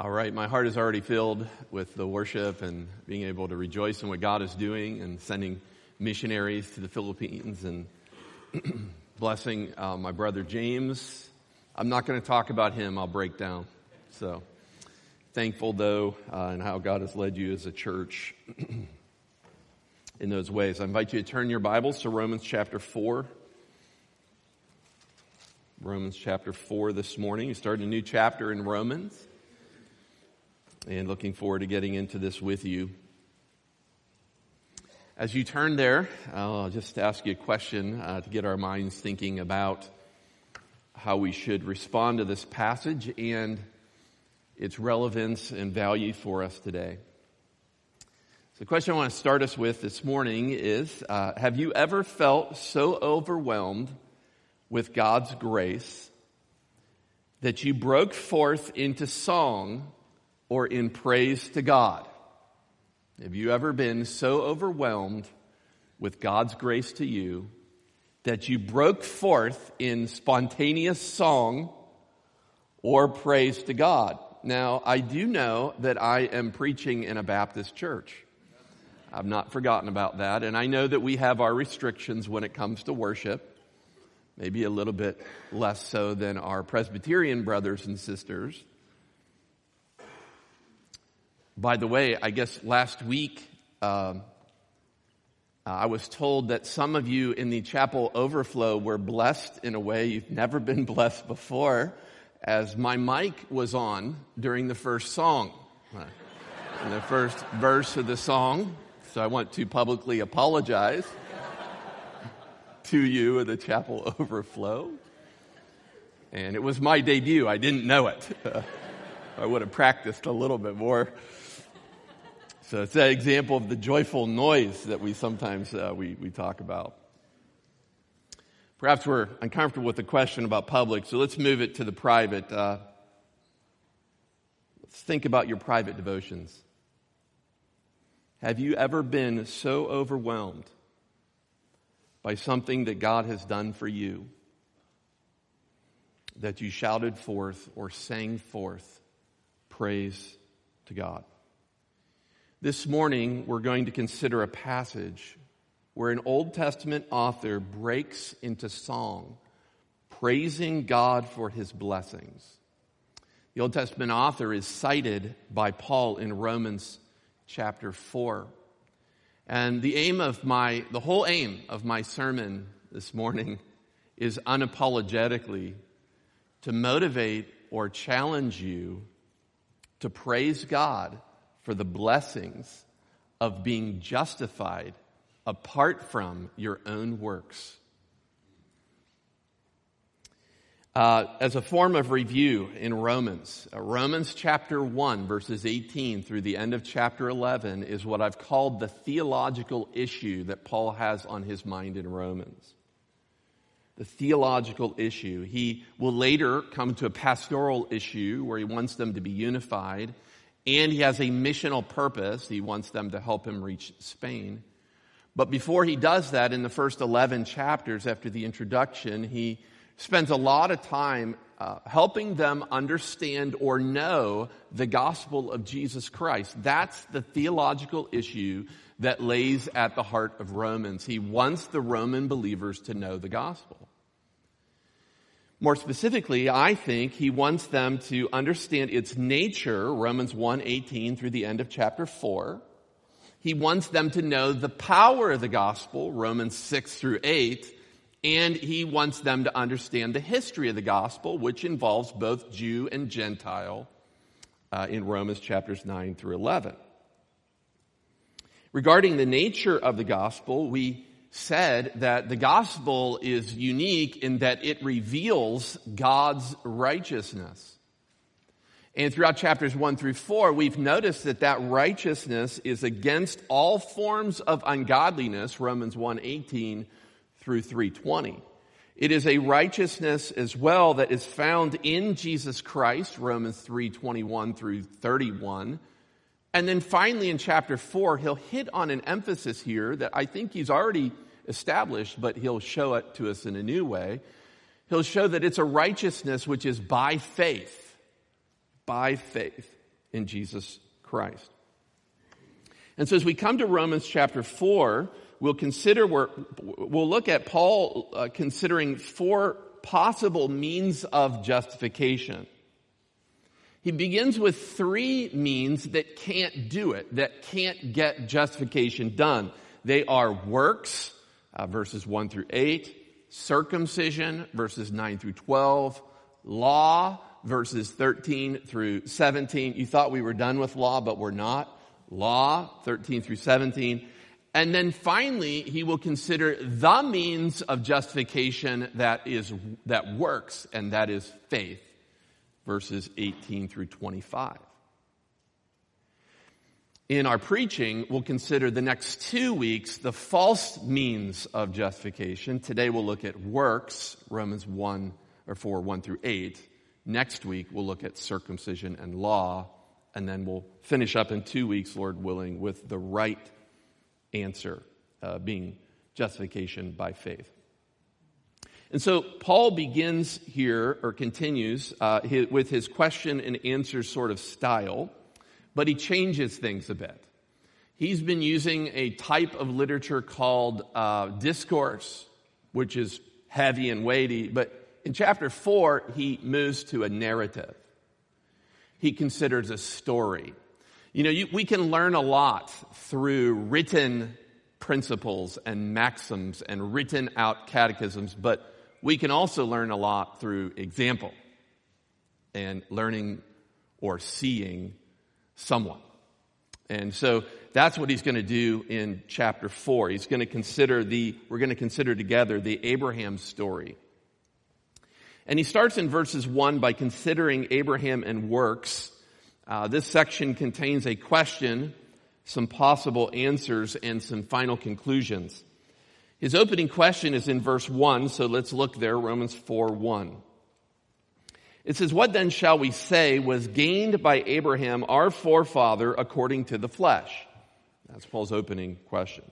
All right, my heart is already filled with the worship and being able to rejoice in what God is doing and sending missionaries to the Philippines and blessing uh, my brother James. I'm not going to talk about him, I'll break down. So thankful though, uh, and how God has led you as a church in those ways. I invite you to turn your Bibles to Romans chapter 4. Romans chapter 4 this morning. You start a new chapter in Romans and looking forward to getting into this with you. As you turn there, I'll just ask you a question uh, to get our minds thinking about how we should respond to this passage and its relevance and value for us today. So the question I want to start us with this morning is, uh, have you ever felt so overwhelmed with God's grace that you broke forth into song or in praise to God. Have you ever been so overwhelmed with God's grace to you that you broke forth in spontaneous song or praise to God? Now, I do know that I am preaching in a Baptist church. I've not forgotten about that. And I know that we have our restrictions when it comes to worship. Maybe a little bit less so than our Presbyterian brothers and sisters. By the way, I guess last week um, I was told that some of you in the chapel overflow were blessed in a way you've never been blessed before, as my mic was on during the first song, uh, in the first verse of the song. So I want to publicly apologize to you of the chapel overflow. And it was my debut. I didn't know it. Uh, I would have practiced a little bit more. So it's that example of the joyful noise that we sometimes uh, we, we talk about. Perhaps we're uncomfortable with the question about public, so let's move it to the private. Uh, let's think about your private devotions. Have you ever been so overwhelmed by something that God has done for you that you shouted forth or sang forth praise to God? This morning, we're going to consider a passage where an Old Testament author breaks into song, praising God for his blessings. The Old Testament author is cited by Paul in Romans chapter 4. And the aim of my, the whole aim of my sermon this morning is unapologetically to motivate or challenge you to praise God for the blessings of being justified apart from your own works. Uh, as a form of review in Romans, uh, Romans chapter 1, verses 18 through the end of chapter 11 is what I've called the theological issue that Paul has on his mind in Romans. The theological issue. He will later come to a pastoral issue where he wants them to be unified and he has a missional purpose. He wants them to help him reach Spain. But before he does that, in the first 11 chapters after the introduction, he spends a lot of time uh, helping them understand or know the gospel of Jesus Christ. That's the theological issue that lays at the heart of Romans. He wants the Roman believers to know the gospel. More specifically, I think he wants them to understand its nature, Romans 1:18 through the end of chapter 4. He wants them to know the power of the gospel, Romans 6 through 8, and he wants them to understand the history of the gospel, which involves both Jew and Gentile uh, in Romans chapters 9 through 11. Regarding the nature of the gospel, we said that the gospel is unique in that it reveals God's righteousness. And throughout chapters 1 through 4, we've noticed that that righteousness is against all forms of ungodliness, Romans 1:18 through 3:20. It is a righteousness as well that is found in Jesus Christ, Romans 3:21 through 31. And then finally in chapter 4, he'll hit on an emphasis here that I think he's already established, but he'll show it to us in a new way. He'll show that it's a righteousness which is by faith. By faith. in Jesus Christ. And so as we come to Romans chapter 4, we'll consider, we'll look at Paul uh, considering four possible means of justification. He begins with three means that can't do it, that can't get justification done. They are works, uh, verses 1 through 8, circumcision, verses 9 through 12, law, verses 13 through 17. You thought we were done with law, but we're not. Law, 13 through 17. And then finally, he will consider the means of justification that is, that works, and that is faith, verses 18 through 25. In our preaching, we'll consider the next two weeks the false means of justification. Today we'll look at works, Romans 1 or 4, 1 through 8. Next week we'll look at circumcision and law. And then we'll finish up in two weeks, Lord willing, with the right answer uh, being justification by faith. And so Paul begins here, or continues, uh, his, with his question and answer sort of style but he changes things a bit. He's been using a type of literature called uh, discourse, which is heavy and weighty, but in chapter 4, he moves to a narrative. He considers a story. You know, you, we can learn a lot through written principles and maxims and written out catechisms, but we can also learn a lot through example and learning or seeing someone. And so that's what he's going to do in chapter four. He's going to consider the, we're going to consider together the Abraham story. And he starts in verses one by considering Abraham and works. Uh, this section contains a question, some possible answers, and some final conclusions. His opening question is in verse one, so let's look there, Romans 4 1. It says, What then shall we say was gained by Abraham, our forefather, according to the flesh? That's Paul's opening question.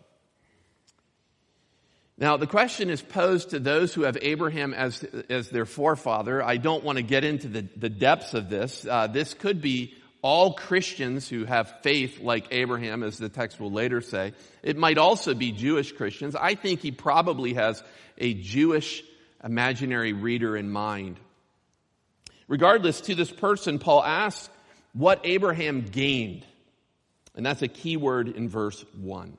Now, the question is posed to those who have Abraham as, as their forefather. I don't want to get into the, the depths of this. Uh, this could be all Christians who have faith like Abraham, as the text will later say. It might also be Jewish Christians. I think he probably has a Jewish imaginary reader in mind. Regardless, to this person, Paul asks what Abraham gained. And that's a key word in verse 1.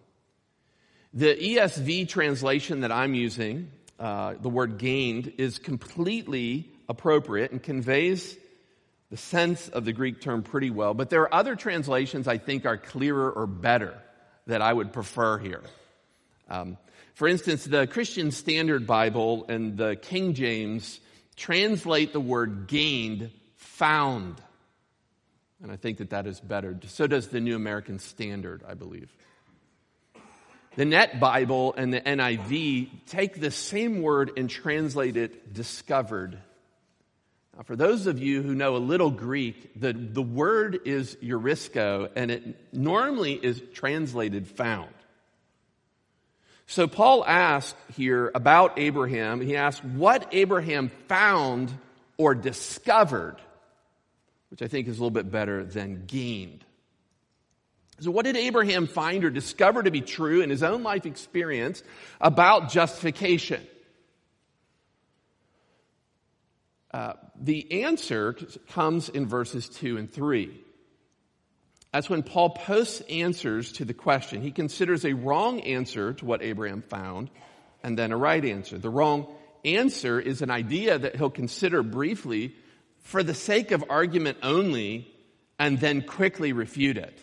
The ESV translation that I'm using, uh, the word gained, is completely appropriate and conveys the sense of the Greek term pretty well. But there are other translations I think are clearer or better that I would prefer here. Um, for instance, the Christian Standard Bible and the King James translate the word gained found. And I think that that is better. So does the New American Standard, I believe. The Net Bible and the NIV take the same word and translate it discovered. For those of you who know a little Greek, the, the word is eurisko, and it normally is translated found. So Paul asks here about Abraham. He asks what Abraham found or discovered, which I think is a little bit better than gained. So what did Abraham find or discover to be true in his own life experience about justification? Uh, the answer comes in verses 2 and 3. That's when Paul posts answers to the question. He considers a wrong answer to what Abraham found and then a right answer. The wrong answer is an idea that he'll consider briefly for the sake of argument only and then quickly refute it.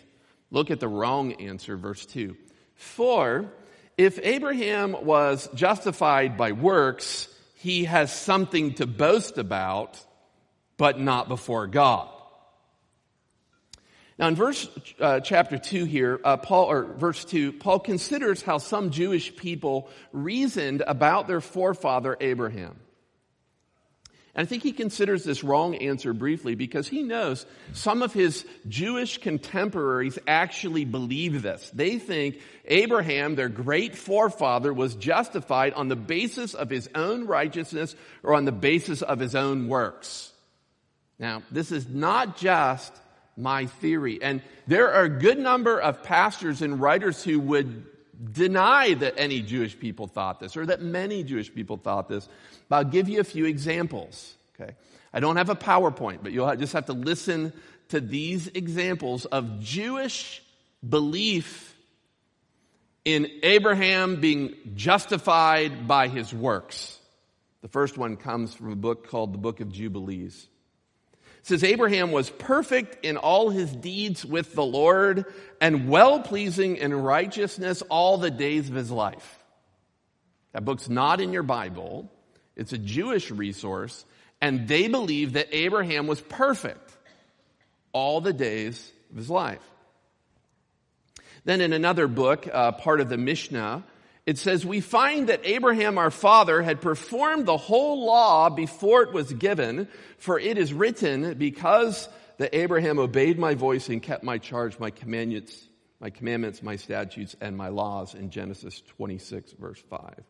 Look at the wrong answer, verse 2. For if Abraham was justified by works, he has something to boast about, but not before God. Now, in verse uh, chapter two here, uh, Paul or verse two, Paul considers how some Jewish people reasoned about their forefather Abraham. And I think he considers this wrong answer briefly because he knows some of his Jewish contemporaries actually believe this. They think Abraham, their great forefather, was justified on the basis of his own righteousness or on the basis of his own works. Now, this is not just my theory. And there are a good number of pastors and writers who would deny that any Jewish people thought this or that many Jewish people thought this. But I'll give you a few examples. Okay. I don't have a PowerPoint, but you'll just have to listen to these examples of Jewish belief in Abraham being justified by his works. The first one comes from a book called the Book of Jubilees. It says Abraham was perfect in all his deeds with the Lord and well pleasing in righteousness all the days of his life. That book's not in your Bible. It's a Jewish resource, and they believe that Abraham was perfect all the days of his life. Then in another book, uh, part of the Mishnah, it says, We find that Abraham our father had performed the whole law before it was given, for it is written, because that Abraham obeyed my voice and kept my charge, my commandments, my commandments, my statutes, and my laws in Genesis 26 verse 5.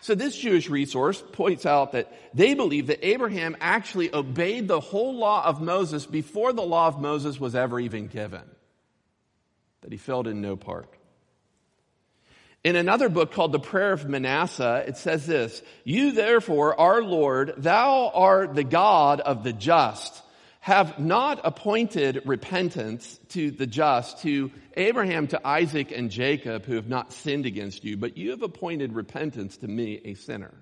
So this Jewish resource points out that they believe that Abraham actually obeyed the whole law of Moses before the law of Moses was ever even given. That he filled in no part. In another book called the Prayer of Manasseh, it says this, You therefore, our Lord, thou art the God of the just, have not appointed repentance to the just, to Abraham, to Isaac, and Jacob, who have not sinned against you, but you have appointed repentance to me, a sinner.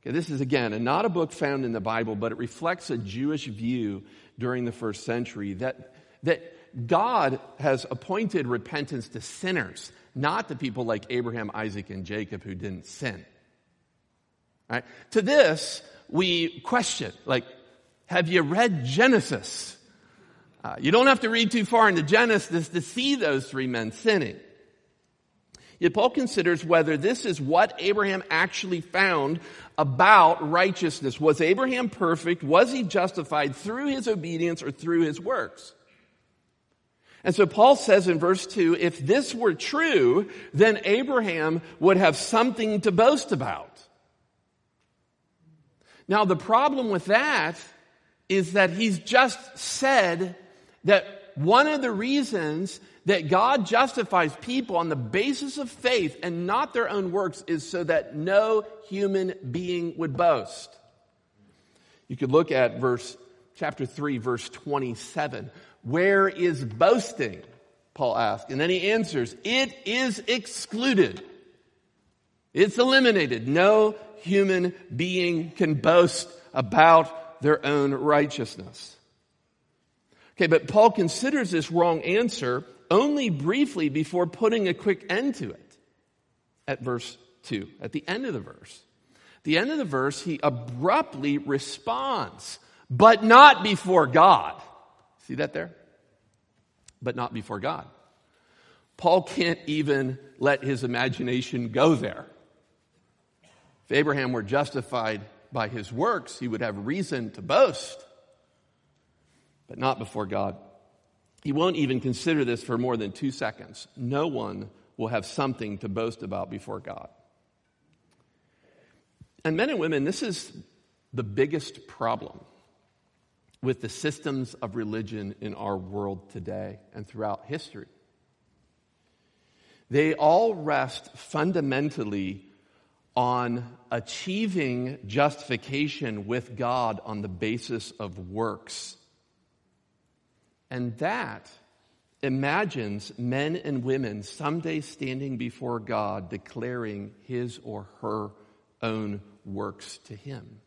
Okay, this is again not a book found in the Bible, but it reflects a Jewish view during the first century that, that God has appointed repentance to sinners, not to people like Abraham, Isaac, and Jacob who didn't sin. Right? To this, we question, like, have you read Genesis? Uh, you don't have to read too far into Genesis to see those three men sinning. Yet Paul considers whether this is what Abraham actually found about righteousness. Was Abraham perfect? Was he justified through his obedience or through his works? And so Paul says in verse 2, if this were true, then Abraham would have something to boast about. Now the problem with that is that he's just said that one of the reasons that God justifies people on the basis of faith and not their own works is so that no human being would boast. You could look at verse chapter 3 verse 27. Where is boasting? Paul asks. And then he answers, it is excluded. It's eliminated. No human being can boast about their own righteousness. Okay, but Paul considers this wrong answer only briefly before putting a quick end to it at verse 2, at the end of the verse. the end of the verse, he abruptly responds, but not before God. See that there? But not before God. Paul can't even let his imagination go there. If Abraham were justified by his works, he would have reason to boast, but not before God. He won't even consider this for more than two seconds. No one will have something to boast about before God. And men and women, this is the biggest problem with the systems of religion in our world today and throughout history. They all rest fundamentally on achieving justification with God on the basis of works. And that imagines men and women someday standing before God declaring his or her own works to him.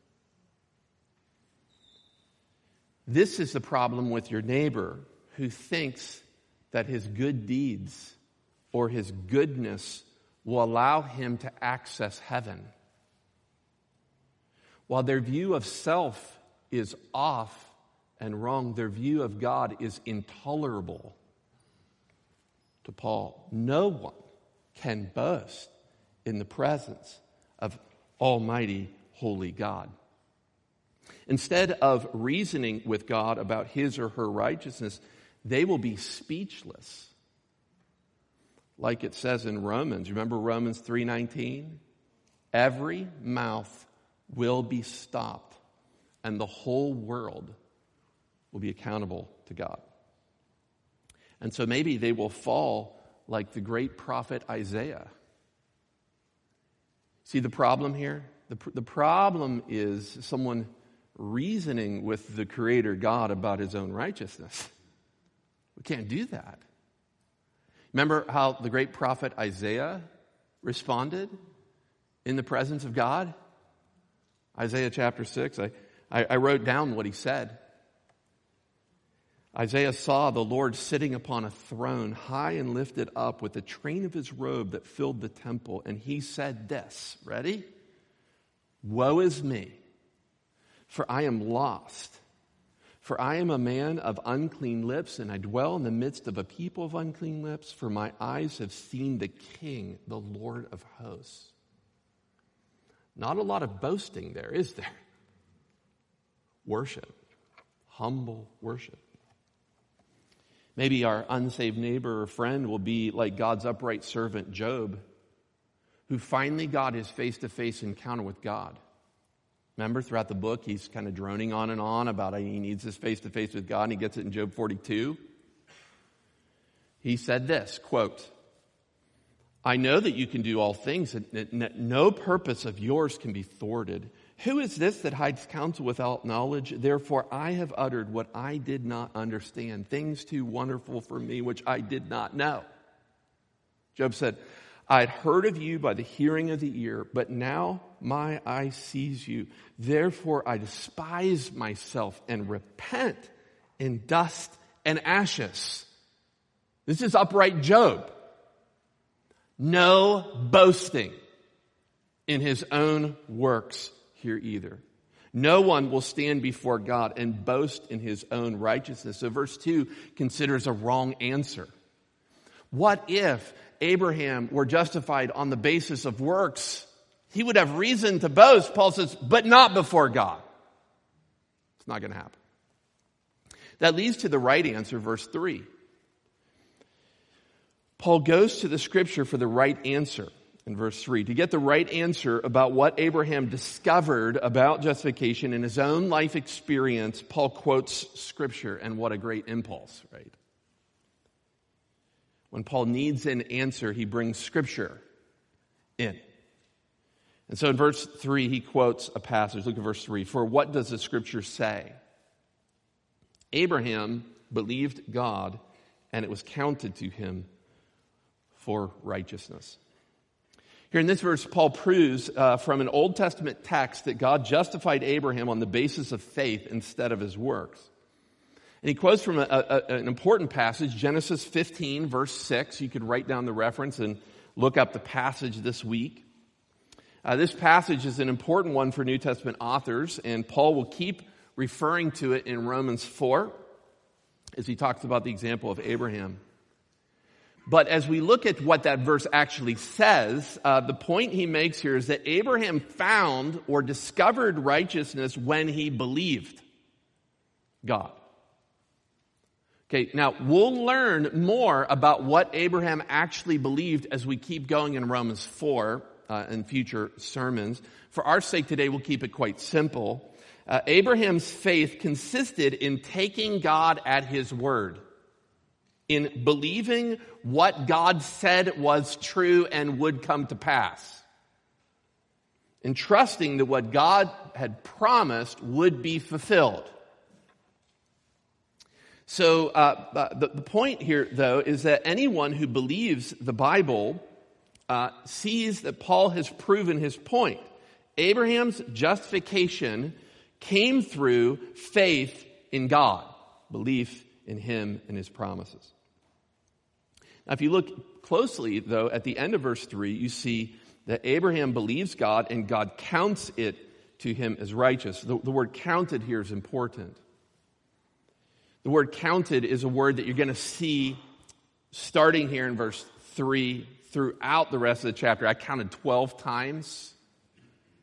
This is the problem with your neighbor who thinks that his good deeds or his goodness will allow him to access heaven. While their view of self is off and wrong, their view of God is intolerable to Paul. No one can boast in the presence of Almighty Holy God. Instead of reasoning with God about his or her righteousness, they will be speechless. Like it says in Romans. Remember Romans 3:19? Every mouth will be stopped and the whole world will be accountable to God. And so maybe they will fall like the great prophet Isaiah. See the problem here? The, the problem is someone reasoning with the Creator God about his own righteousness. We can't do that. Remember how the great prophet Isaiah responded in the presence of God? Isaiah chapter 6. I, I, I wrote down what he said. Isaiah saw the Lord sitting upon a throne, high and lifted up, with the train of his robe that filled the temple. And he said this Ready? Woe is me, for I am lost. For I am a man of unclean lips, and I dwell in the midst of a people of unclean lips, for my eyes have seen the King, the Lord of hosts. Not a lot of boasting there, is there? Worship, humble worship. Maybe our unsaved neighbor or friend will be like God's upright servant Job, who finally got his face to face encounter with God. Remember, throughout the book, he's kind of droning on and on about he needs this face to face with God, and he gets it in Job 42. He said this quote, I know that you can do all things, and no purpose of yours can be thwarted. Who is this that hides counsel without knowledge? Therefore, I have uttered what I did not understand, things too wonderful for me which I did not know. Job said, I had heard of you by the hearing of the ear, but now my eye sees you. Therefore, I despise myself and repent in dust and ashes. This is upright Job. No boasting in his own works here either. No one will stand before God and boast in his own righteousness. So verse 2 considers a wrong answer. What if Abraham were justified on the basis of works? He would have reason to boast, Paul says, but not before God. It's not going to happen. That leads to the right answer, verse 3. Paul goes to the scripture for the right answer in verse 3. To get the right answer about what Abraham discovered about justification in his own life experience, Paul quotes scripture, and what a great impulse, right? When Paul needs an answer, he brings scripture in. And so in verse 3, he quotes a passage. Look at verse 3. For what does the scripture say? Abraham believed God, and it was counted to him for righteousness. Here in this verse, Paul proves uh, from an Old Testament text that God justified Abraham on the basis of faith instead of his works. And he quotes from a, a, an important passage, Genesis 15, verse 6. You could write down the reference and look up the passage this week. Uh, this passage is an important one for New Testament authors, and Paul will keep referring to it in Romans 4 as he talks about the example of Abraham. But as we look at what that verse actually says, uh, the point he makes here is that Abraham found or discovered righteousness when he believed God. Okay, now we'll learn more about what Abraham actually believed as we keep going in Romans 4 uh, in future sermons. For our sake today, we'll keep it quite simple. Uh, Abraham's faith consisted in taking God at his word in believing what God said was true and would come to pass. In trusting that what God had promised would be fulfilled. So, uh, uh, the, the, point here, though, is that anyone who believes the Bible uh, sees that Paul has proven his point. Abraham's justification came through faith in God, belief in him and his promises. Now, if you look closely, though, at the end of verse 3, you see that Abraham believes God and God counts it to him as righteous. The, the word counted here is important. The word counted is a word that you're going to see starting here in verse 3 throughout the rest of the chapter. I counted 12 times.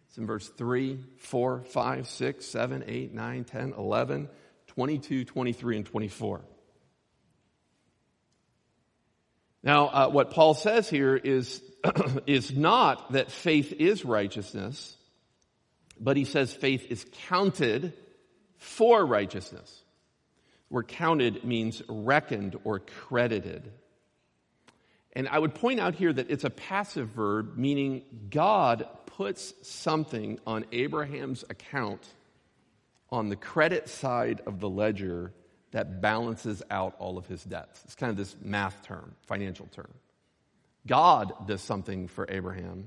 It's in verse 3, 4, 5, 6, 7, 8, 9, 10, 11, 22, 23, and 24. Now, uh, what Paul says here is, is not that faith is righteousness, but he says faith is counted for righteousness. Word counted means reckoned or credited. And I would point out here that it's a passive verb, meaning God puts something on Abraham's account on the credit side of the ledger that balances out all of his debts. It's kind of this math term, financial term. God does something for Abraham,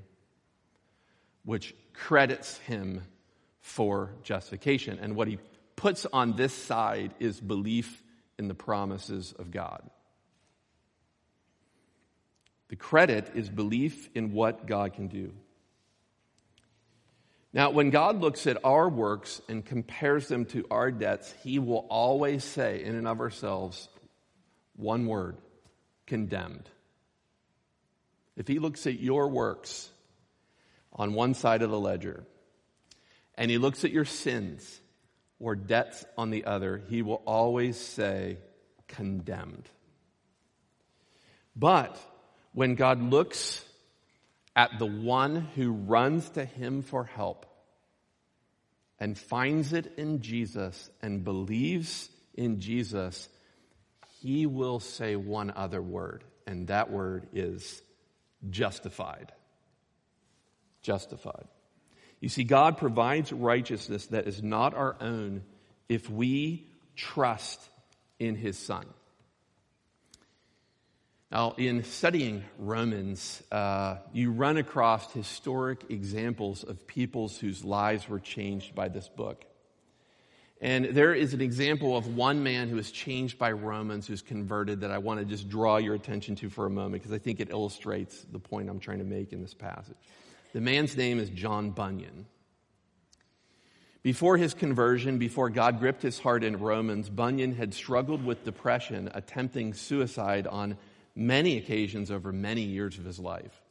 which credits him for justification. And what he puts on this side is belief in the promises of God. The credit is belief in what God can do. Now, when God looks at our works and compares them to our debts, He will always say, in and of ourselves, one word condemned. If He looks at your works on one side of the ledger and He looks at your sins or debts on the other, He will always say, condemned. But when God looks at the one who runs to him for help and finds it in Jesus and believes in Jesus, he will say one other word, and that word is justified. Justified. You see, God provides righteousness that is not our own if we trust in his Son. Now, in studying Romans, uh, you run across historic examples of peoples whose lives were changed by this book. And there is an example of one man who was changed by Romans, who's converted, that I want to just draw your attention to for a moment because I think it illustrates the point I'm trying to make in this passage. The man's name is John Bunyan. Before his conversion, before God gripped his heart in Romans, Bunyan had struggled with depression, attempting suicide on many occasions over many years of his life.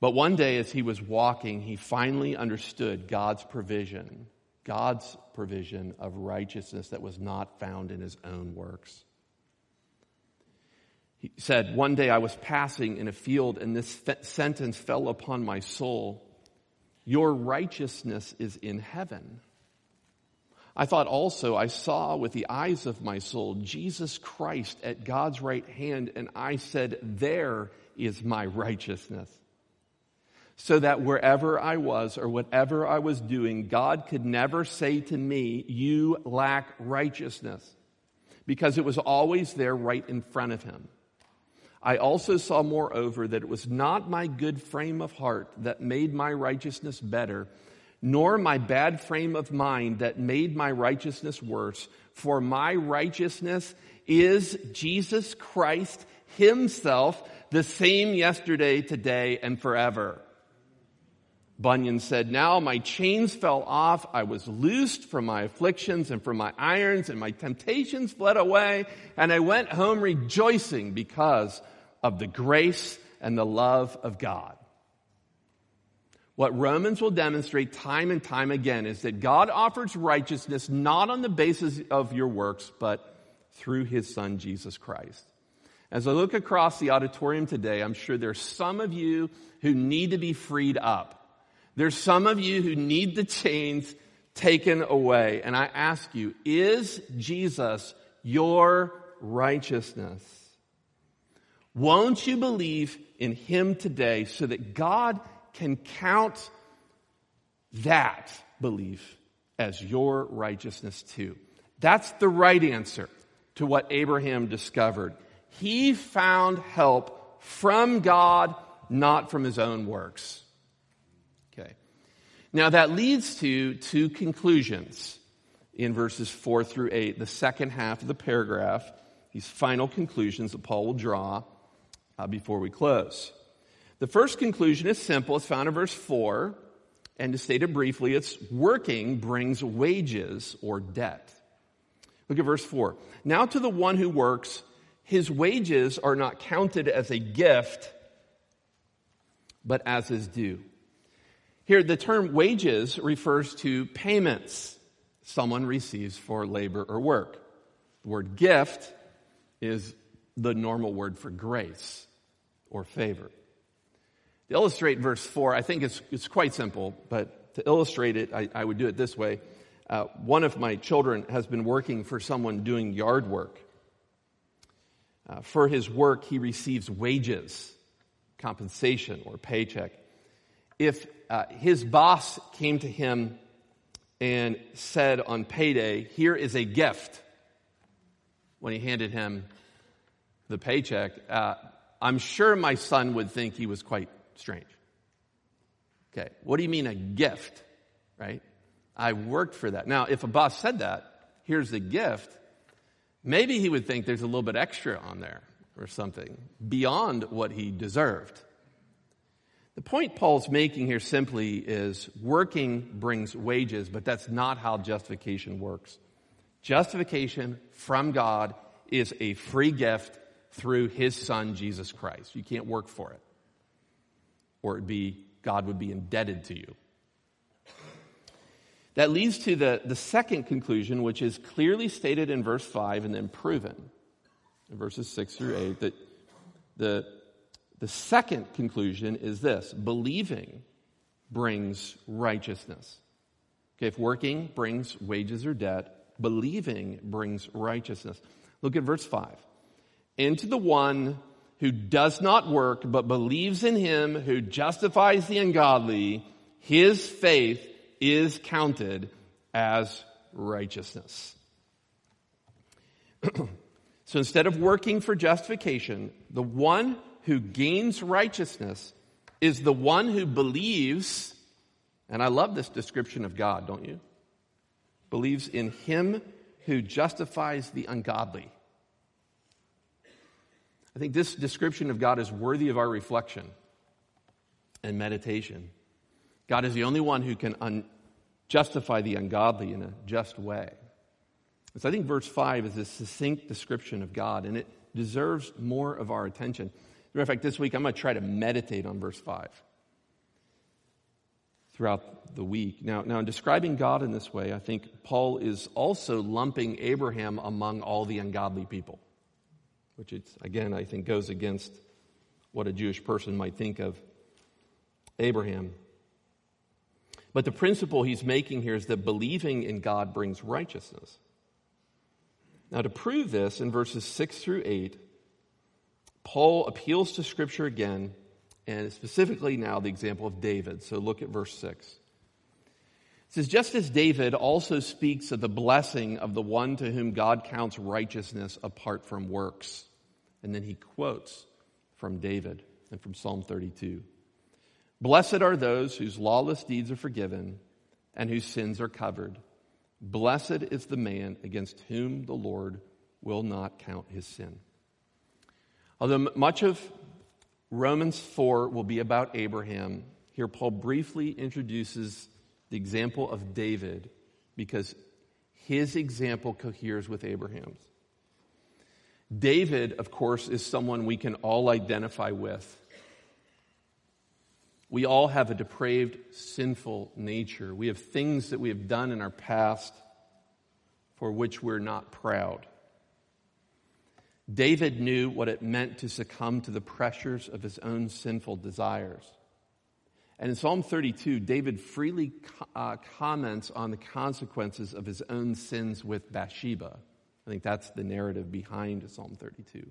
But one day, as he was walking, he finally understood God's provision, God's provision of righteousness that was not found in his own works. He said, One day I was passing in a field, and this sentence fell upon my soul Your righteousness is in heaven. I thought also I saw with the eyes of my soul Jesus Christ at God's right hand, and I said, There is my righteousness. So that wherever I was or whatever I was doing, God could never say to me, You lack righteousness, because it was always there right in front of him. I also saw, moreover, that it was not my good frame of heart that made my righteousness better nor my bad frame of mind that made my righteousness worse. For my righteousness is Jesus Christ Himself, the same yesterday, today, and forever. Bunyan said, Now my chains fell off. I was loosed from my afflictions and from my irons, and my temptations fled away. And I went home rejoicing because of the grace and the love of God. What Romans will demonstrate time and time again is that God offers righteousness not on the basis of your works, but through his son, Jesus Christ. As I look across the auditorium today, I'm sure there's some of you who need to be freed up. There's some of you who need the chains taken away. And I ask you, is Jesus your righteousness? Won't you believe in him today so that God can count that belief as your righteousness too. That's the right answer to what Abraham discovered. He found help from God, not from his own works. Now that leads to two conclusions in verses 4 through 8, the second half of the paragraph, these final conclusions that Paul will draw uh, before we close. The first conclusion is simple. It's found in verse 4. And to state it briefly, it's working brings wages or debt. Look at verse 4. Now to the one who works, his wages are not counted as a gift, but as his due. Here, the term wages refers to payments someone receives for labor or work. The word gift is the normal word for grace or favor. To illustrate verse 4, I think it's, it's quite simple, but to illustrate it, I, I would do it this way. Uh, one of my children has been working for someone doing yard work. Uh, for his work, he receives wages, compensation, or paycheck. If uh, his boss came to him and said on payday, Here is a gift, when he handed him the paycheck, uh, I'm sure my son would think he was quite strange. Okay, what do you mean a gift, right? I worked for that. Now, if a boss said that, here's the gift, maybe he would think there's a little bit extra on there or something beyond what he deserved. The point Paul's making here simply is working brings wages, but that's not how justification works. Justification from God is a free gift through his son, Jesus Christ. You can't work for it, or it'd be, God would be indebted to you. That leads to the, the second conclusion, which is clearly stated in verse 5 and then proven in verses 6 through 8, that the, the second conclusion is this believing brings righteousness. Okay, if working brings wages or debt, believing brings righteousness. Look at verse 5. Into the one who does not work, but believes in him who justifies the ungodly, his faith is counted as righteousness. so instead of working for justification, the one who gains righteousness is the one who believes, and I love this description of God, don't you? Believes in him who justifies the ungodly. I think this description of God is worthy of our reflection and meditation. God is the only one who can un- justify the ungodly in a just way. So I think verse 5 is a succinct description of God, and it deserves more of our attention. Matter of fact, this week I'm going to try to meditate on verse 5 throughout the week. Now, now, in describing God in this way, I think Paul is also lumping Abraham among all the ungodly people, which, it's, again, I think goes against what a Jewish person might think of Abraham. But the principle he's making here is that believing in God brings righteousness. Now, to prove this, in verses 6 through 8, Paul appeals to Scripture again, and specifically now the example of David. So look at verse 6. It says, Just as David also speaks of the blessing of the one to whom God counts righteousness apart from works. And then he quotes from David and from Psalm 32. Blessed are those whose lawless deeds are forgiven and whose sins are covered. Blessed is the man against whom the Lord will not count his sin. Although much of Romans 4 will be about Abraham, here Paul briefly introduces the example of David because his example coheres with Abraham's. David, of course, is someone we can all identify with. We all have a depraved, sinful nature. We have things that we have done in our past for which we're not proud. David knew what it meant to succumb to the pressures of his own sinful desires. And in Psalm 32, David freely uh, comments on the consequences of his own sins with Bathsheba. I think that's the narrative behind Psalm 32.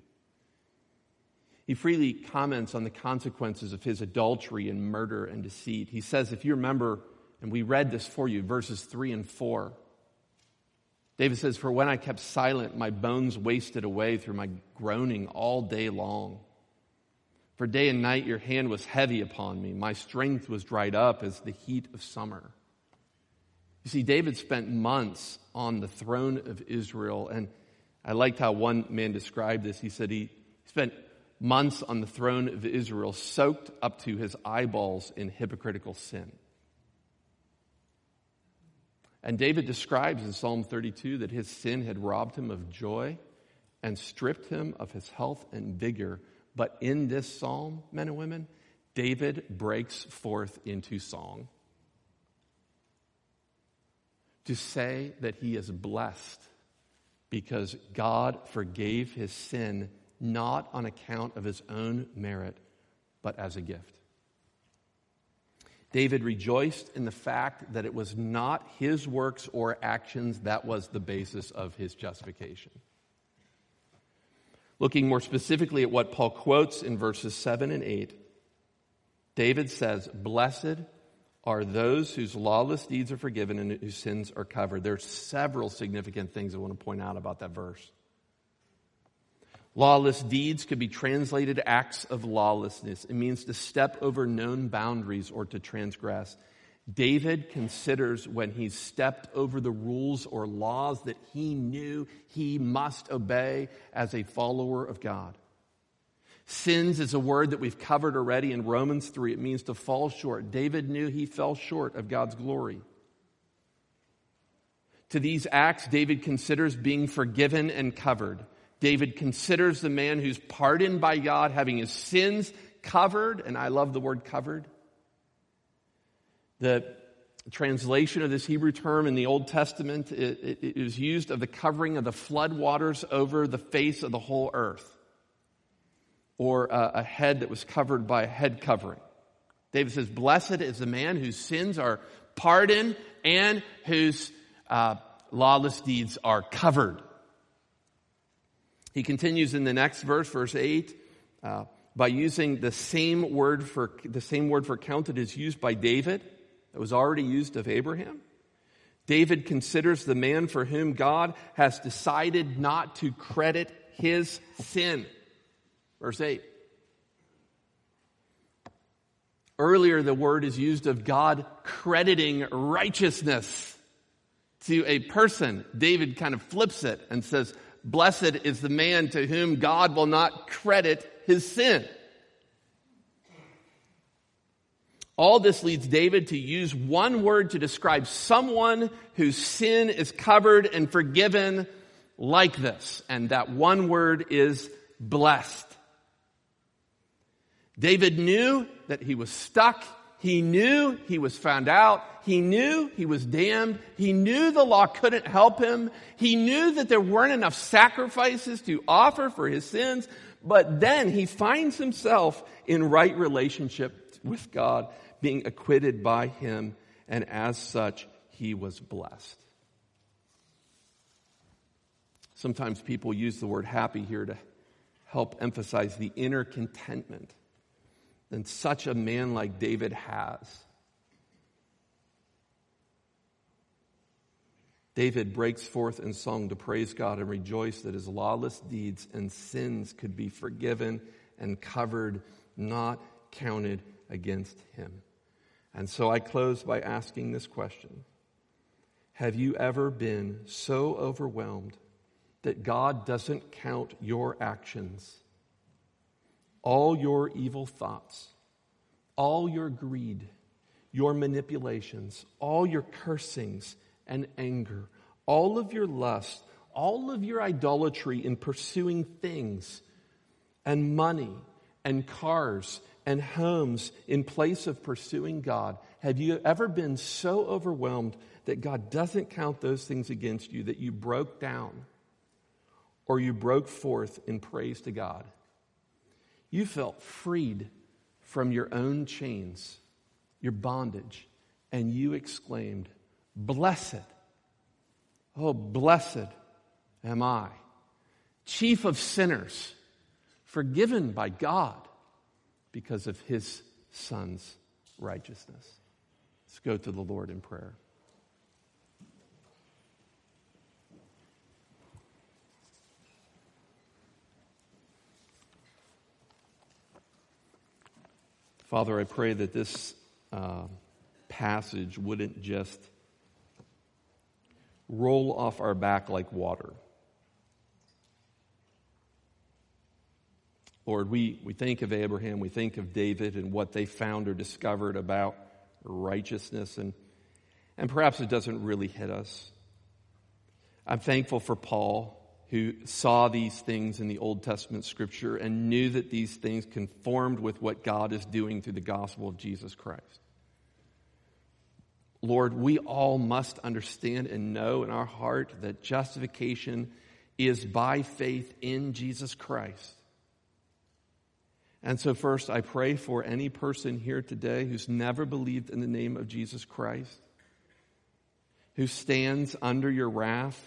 He freely comments on the consequences of his adultery and murder and deceit. He says, if you remember, and we read this for you, verses 3 and 4. David says, For when I kept silent, my bones wasted away through my groaning all day long. For day and night your hand was heavy upon me. My strength was dried up as the heat of summer. You see, David spent months on the throne of Israel, and I liked how one man described this. He said he spent months on the throne of Israel, soaked up to his eyeballs in hypocritical sin. And David describes in Psalm 32 that his sin had robbed him of joy and stripped him of his health and vigor. But in this psalm, men and women, David breaks forth into song to say that he is blessed because God forgave his sin not on account of his own merit, but as a gift. David rejoiced in the fact that it was not his works or actions that was the basis of his justification. Looking more specifically at what Paul quotes in verses 7 and 8, David says, Blessed are those whose lawless deeds are forgiven and whose sins are covered. There are several significant things I want to point out about that verse. Lawless deeds could be translated acts of lawlessness. It means to step over known boundaries or to transgress. David considers when he stepped over the rules or laws that he knew he must obey as a follower of God. Sins is a word that we've covered already in Romans 3. It means to fall short. David knew he fell short of God's glory. To these acts, David considers being forgiven and covered. David considers the man who's pardoned by God having his sins covered, and I love the word covered. The translation of this Hebrew term in the Old Testament it, it, is used of the covering of the flood waters over the face of the whole earth, or a, a head that was covered by a head covering. David says, Blessed is the man whose sins are pardoned and whose uh, lawless deeds are covered. He continues in the next verse, verse 8, uh, by using the same word for the same word for counted is used by David. It was already used of Abraham. David considers the man for whom God has decided not to credit his sin. Verse 8. Earlier, the word is used of God crediting righteousness to a person. David kind of flips it and says, Blessed is the man to whom God will not credit his sin. All this leads David to use one word to describe someone whose sin is covered and forgiven like this. And that one word is blessed. David knew that he was stuck he knew he was found out. He knew he was damned. He knew the law couldn't help him. He knew that there weren't enough sacrifices to offer for his sins. But then he finds himself in right relationship with God, being acquitted by him. And as such, he was blessed. Sometimes people use the word happy here to help emphasize the inner contentment than such a man like David has. David breaks forth in song to praise God and rejoice that his lawless deeds and sins could be forgiven and covered, not counted against him. And so I close by asking this question Have you ever been so overwhelmed that God doesn't count your actions? All your evil thoughts, all your greed, your manipulations, all your cursings and anger, all of your lust, all of your idolatry in pursuing things and money and cars and homes in place of pursuing God. Have you ever been so overwhelmed that God doesn't count those things against you that you broke down or you broke forth in praise to God? You felt freed from your own chains, your bondage, and you exclaimed, Blessed, oh, blessed am I, chief of sinners, forgiven by God because of his son's righteousness. Let's go to the Lord in prayer. Father, I pray that this uh, passage wouldn't just roll off our back like water. Lord, we, we think of Abraham, we think of David and what they found or discovered about righteousness, and, and perhaps it doesn't really hit us. I'm thankful for Paul who saw these things in the Old Testament scripture and knew that these things conformed with what God is doing through the gospel of Jesus Christ. Lord, we all must understand and know in our heart that justification is by faith in Jesus Christ. And so, first, I pray for any person here today who's never believed in the name of Jesus Christ, who stands under your wrath.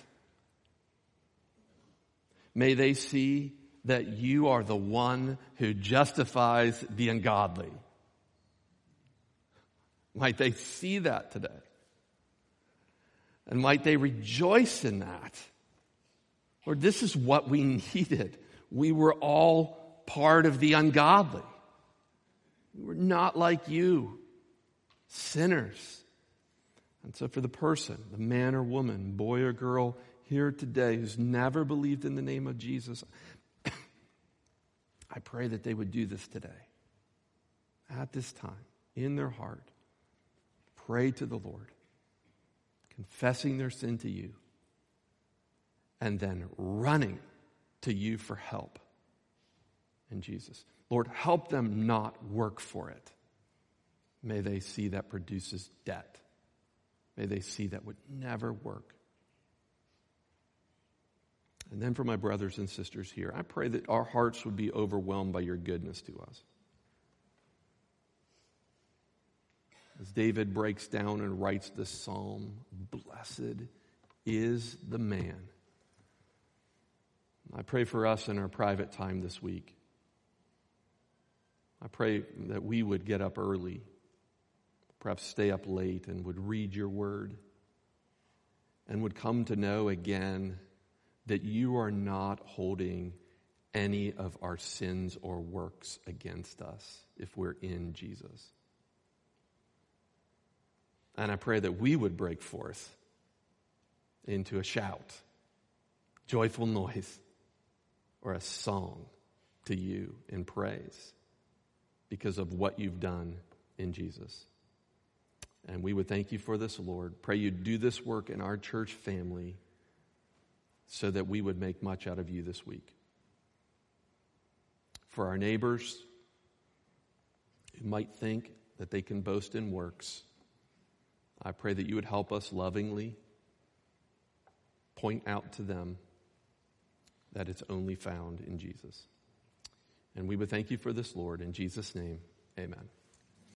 May they see that you are the one who justifies the ungodly. Might they see that today? And might they rejoice in that? Lord, this is what we needed. We were all part of the ungodly. We were not like you, sinners. And so, for the person, the man or woman, boy or girl here today who's never believed in the name of Jesus, I pray that they would do this today, at this time, in their heart. Pray to the Lord, confessing their sin to you, and then running to you for help in Jesus. Lord, help them not work for it. May they see that produces debt. May they see that would never work. And then for my brothers and sisters here, I pray that our hearts would be overwhelmed by your goodness to us. As David breaks down and writes this psalm, blessed is the man. I pray for us in our private time this week. I pray that we would get up early, perhaps stay up late, and would read your word, and would come to know again that you are not holding any of our sins or works against us if we're in Jesus. And I pray that we would break forth into a shout, joyful noise, or a song to you in praise because of what you've done in Jesus. And we would thank you for this, Lord. Pray you do this work in our church family so that we would make much out of you this week. For our neighbors who might think that they can boast in works, I pray that you would help us lovingly point out to them that it's only found in Jesus. And we would thank you for this, Lord. In Jesus' name, amen.